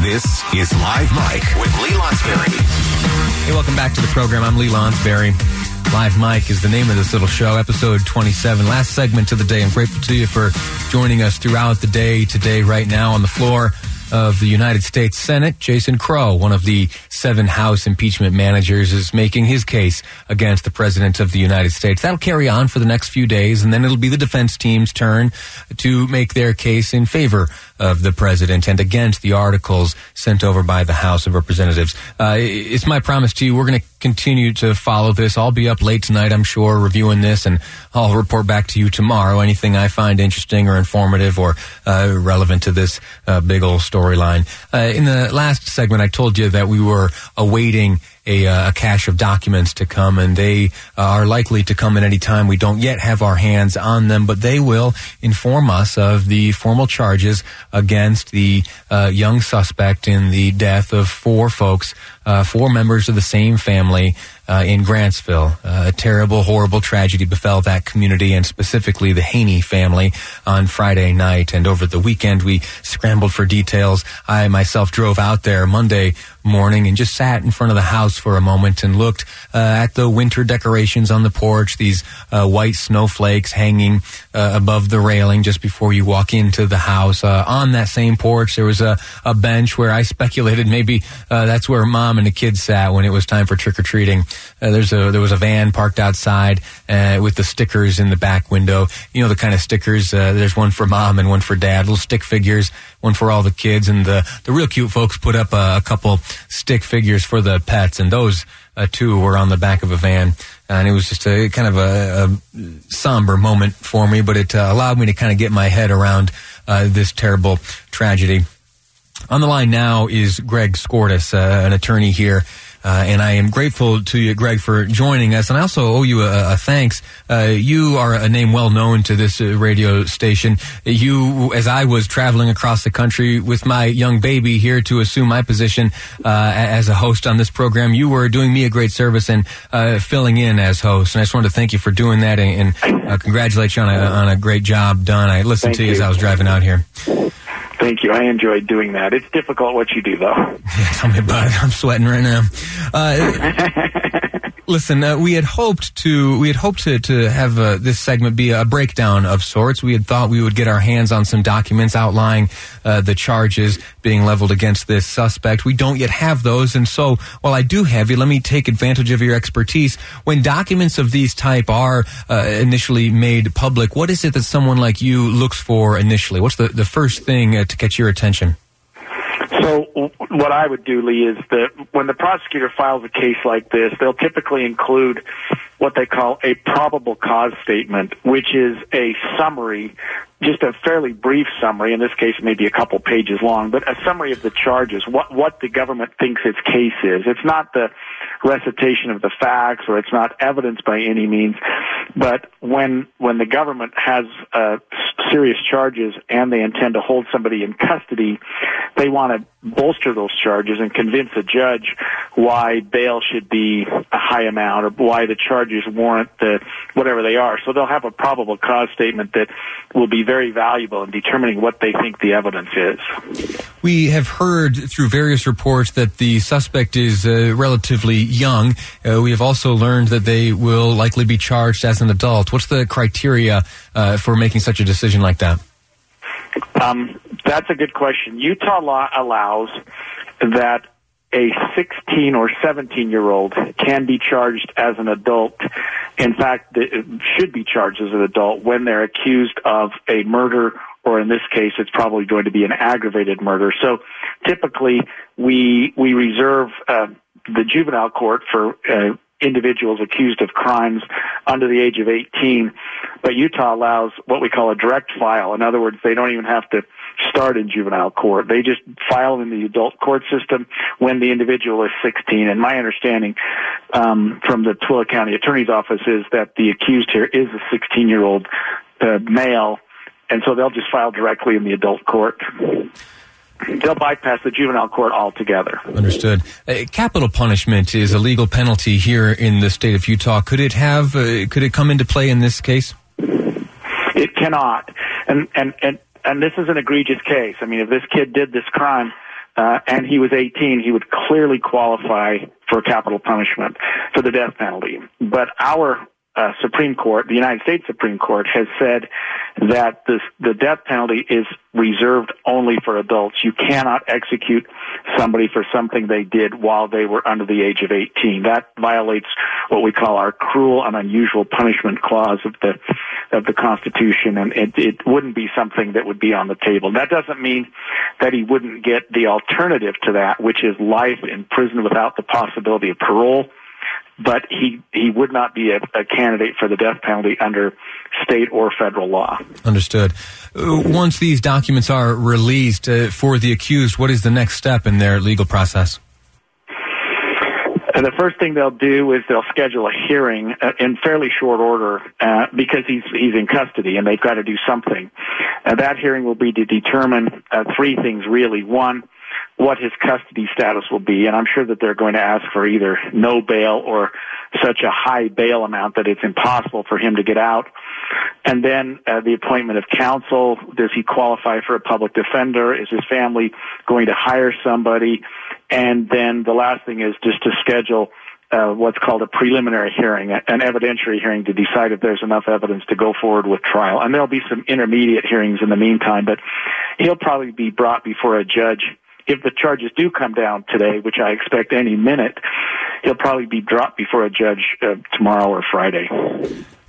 This is Live Mic with Lee Lonsberry. Hey, welcome back to the program. I'm Lee Lonsberry. Live Mic is the name of this little show, episode 27, last segment of the day. I'm grateful to you for joining us throughout the day today, right now on the floor of the United States Senate, Jason Crow, one of the seven House impeachment managers, is making his case against the President of the United States. That'll carry on for the next few days, and then it'll be the defense team's turn to make their case in favor of the President and against the articles sent over by the House of Representatives. Uh, it's my promise to you, we're going to continue to follow this. I'll be up late tonight, I'm sure, reviewing this, and I'll report back to you tomorrow. Anything I find interesting or informative or uh, relevant to this uh, big old storyline. Uh, in the last segment, I told you that we were awaiting a, uh, a, cache of documents to come, and they are likely to come at any time. We don't yet have our hands on them, but they will inform us of the formal charges against the uh, young suspect in the death of four folks, four members of the same family uh, in Grantsville. Uh, a terrible, horrible tragedy befell that community and specifically the Haynie family on Friday night. And over the weekend, we scrambled for details. I myself drove out there Monday morning and just sat in front of the house for a moment and looked uh, at the winter decorations on the porch, these uh, white snowflakes hanging uh, above the railing just before you walk into the house. Uh, on that same porch, there was a, a bench where I speculated maybe uh, that's where mom and the kids sat when it was time for trick or treating. Uh, there's a there was a van parked outside with the stickers in the back window. You know the kind of stickers. there's one for mom and one for dad. Little stick figures one for all the kids, and the the real cute folks put up a, a couple stick figures for the pets, and those uh, two were on the back of a van, and it was just a kind of a, a somber moment for me, but it uh, allowed me to kind of get my head around uh, this terrible tragedy. On the line now is Greg Skordas, uh, an attorney here uh, and I am grateful to you, Greg, for joining us. And I also owe you a, a thanks. Uh, you are a name well known to this uh, radio station. You, as I was traveling across the country with my young baby here to assume my position uh, as a host on this program, you were doing me a great service and uh, filling in as host. And I just wanted to thank you for doing that and, and uh, congratulate you on a, on a great job done. I listened thank to you, you as I was driving out here. Thank you. I enjoyed doing that. It's difficult what you do, though. Yeah, tell me about it. I'm sweating right now. Uh, listen, uh, we had hoped to we had hoped to to have uh, this segment be a breakdown of sorts. We had thought we would get our hands on some documents outlining uh, the charges being leveled against this suspect. We don't yet have those, and so while I do have you, let me take advantage of your expertise. When documents of these type are uh, initially made public, what is it that someone like you looks for initially? What's the the first thing uh, to catch your attention? So what I would do, Lee, is that when the prosecutor files a case like this, they'll typically include what they call a probable cause statement, which is a summary, just a fairly brief summary. In this case, maybe a couple pages long, but a summary of the charges, what what the government thinks its case is. It's not the recitation of the facts or it's not evidence by any means, but when when the government has uh, serious charges and they intend to hold somebody in custody, they want to bolster those charges and convince a judge why bail should be a high amount or why the charges warrant the whatever they are. So they'll have a probable cause statement that will be very valuable in determining what they think the evidence is. We have heard through various reports that the suspect is uh, relatively young. Uh, we have also learned that they will likely be charged as an adult. What's the criteria uh, for making such a decision like that? Um, that's a good question. Utah law allows that a 16 or 17 year old can be charged as an adult. In fact, should be charged as an adult when they're accused of a murder, or in this case, it's probably going to be an aggravated murder. So typically, we we reserve uh, the juvenile court for uh, individuals accused of crimes under the age of 18. But Utah allows what we call a direct file. In other words, they don't even have to start in juvenile court. They just file in the adult court system when the individual is 16. And my understanding um, from the Tooele County Attorney's Office is that the accused here is a 16 year old uh, male. And so they'll just file directly in the adult court they'll bypass the juvenile court altogether. Understood. Uh, capital punishment is a legal penalty here in the state of Utah. Could it have? Uh, could it come into play in this case? It cannot, and and and and this is an egregious case. I mean, if this kid did this crime. Uh, and he was 18, he would clearly qualify for capital punishment for the death penalty. But our uh, Supreme Court, the United States Supreme Court, has said that this, the death penalty is reserved only for adults. You cannot execute somebody for something they did while they were under the age of 18. That violates what we call our cruel and unusual punishment clause of the of the Constitution, and it, it wouldn't be something that would be on the table. That doesn't mean that he wouldn't get the alternative to that, which is life in prison without the possibility of parole but he he would not be a, a, candidate for the death penalty under state or federal law. Understood. Uh, once these documents are released uh, for the accused, what is the next step in their legal process? And the first thing they'll do is they'll schedule a hearing uh, in fairly short order uh, because he's he's in custody and they've got to do something. Uh, that hearing will be to determine uh, three things really. One, what his custody status will be. And I'm sure that they're going to ask for either no bail or such a high bail amount that it's impossible for him to get out. And then uh, the appointment of counsel. Does he qualify for a public defender? Is his family going to hire somebody? And then the last thing is just to schedule uh, what's called a preliminary hearing, an evidentiary hearing to decide if there's enough evidence to go forward with trial. And there'll be some intermediate hearings in the meantime, but he'll probably be brought before a judge if the charges do come down today, which I expect any minute, he'll probably be dropped before a judge uh, tomorrow or Friday.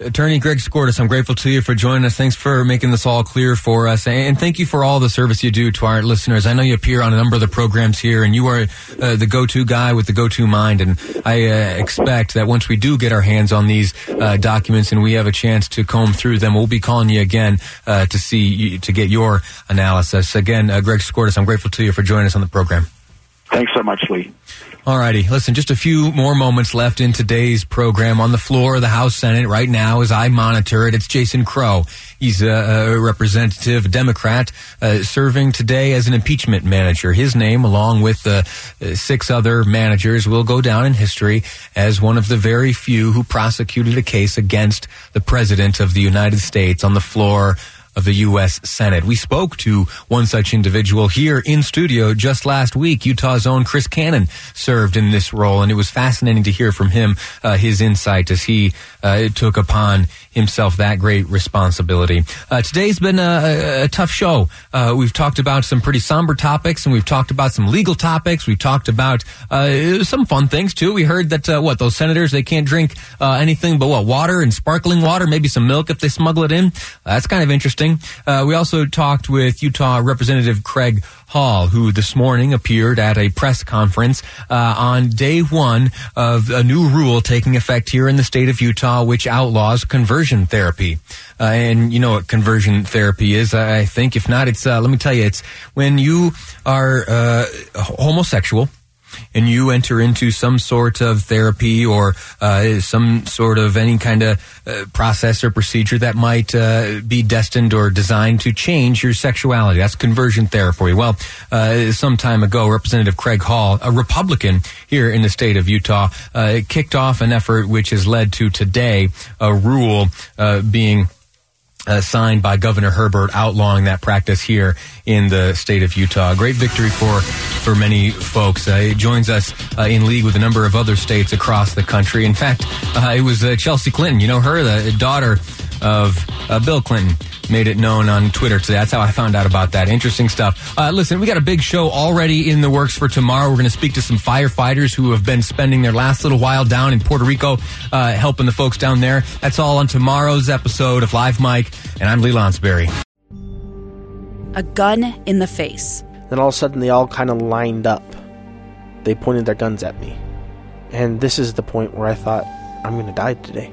Attorney Greg Skordas, I'm grateful to you for joining us. Thanks for making this all clear for us. And thank you for all the service you do to our listeners. I know you appear on a number of the programs here and you are uh, the go-to guy with the go-to mind. And I uh, expect that once we do get our hands on these uh, documents and we have a chance to comb through them, we'll be calling you again uh, to see, to get your analysis. Again, uh, Greg Skordas, I'm grateful to you for joining us on the program. Thanks so much, Lee. Alrighty, listen, just a few more moments left in today's program on the floor of the House Senate right now as I monitor it. It's Jason Crow. He's a, a representative, a Democrat, uh, serving today as an impeachment manager. His name, along with the uh, six other managers, will go down in history as one of the very few who prosecuted a case against the President of the United States on the floor of the U.S. Senate. We spoke to one such individual here in studio just last week. Utah's own Chris Cannon served in this role, and it was fascinating to hear from him uh, his insight as he uh, took upon himself that great responsibility. Uh, today's been a, a tough show. Uh, we've talked about some pretty somber topics, and we've talked about some legal topics. We've talked about uh, some fun things too. We heard that uh, what those senators they can't drink anything but what water and sparkling water, maybe some milk if they smuggle it in. that's kind of interesting. Uh, we also talked with Utah Representative Craig Hall, who this morning appeared at a press conference uh, on day one of a new rule taking effect here in the state of Utah, which outlaws conversion therapy. Uh, and you know what conversion therapy is, I think. If not, it's uh, let me tell you, it's when you are uh, homosexual and you enter into some sort of therapy or uh, some sort of any kind of uh, process or procedure that might uh, be destined or designed to change your sexuality. That's conversion therapy. Well, uh, some time ago, Representative Craig Hall, a Republican here in the state of Utah, uh, kicked off an effort which has led to today a rule uh, being uh, signed by Governor Herbert outlawing that practice here in the state of Utah. Great victory for for many folks. Uh, it joins us uh, in league with a number of other states across the country. In fact, uh, it was uh, Chelsea Clinton. You know her, the daughter of uh, Bill Clinton made it known on Twitter today. That's how I found out about that. Interesting stuff. Uh, listen, we got a big show already in the works for tomorrow. We're going to speak to some firefighters who have been spending their last little while down in Puerto Rico, uh, helping the folks down there. That's all on tomorrow's episode of Live Mic, and I'm Lee Lonsberry. A gun in the face. Then all of a sudden, they all kind of lined up. They pointed their guns at me. And this is the point where I thought, I'm going to die today.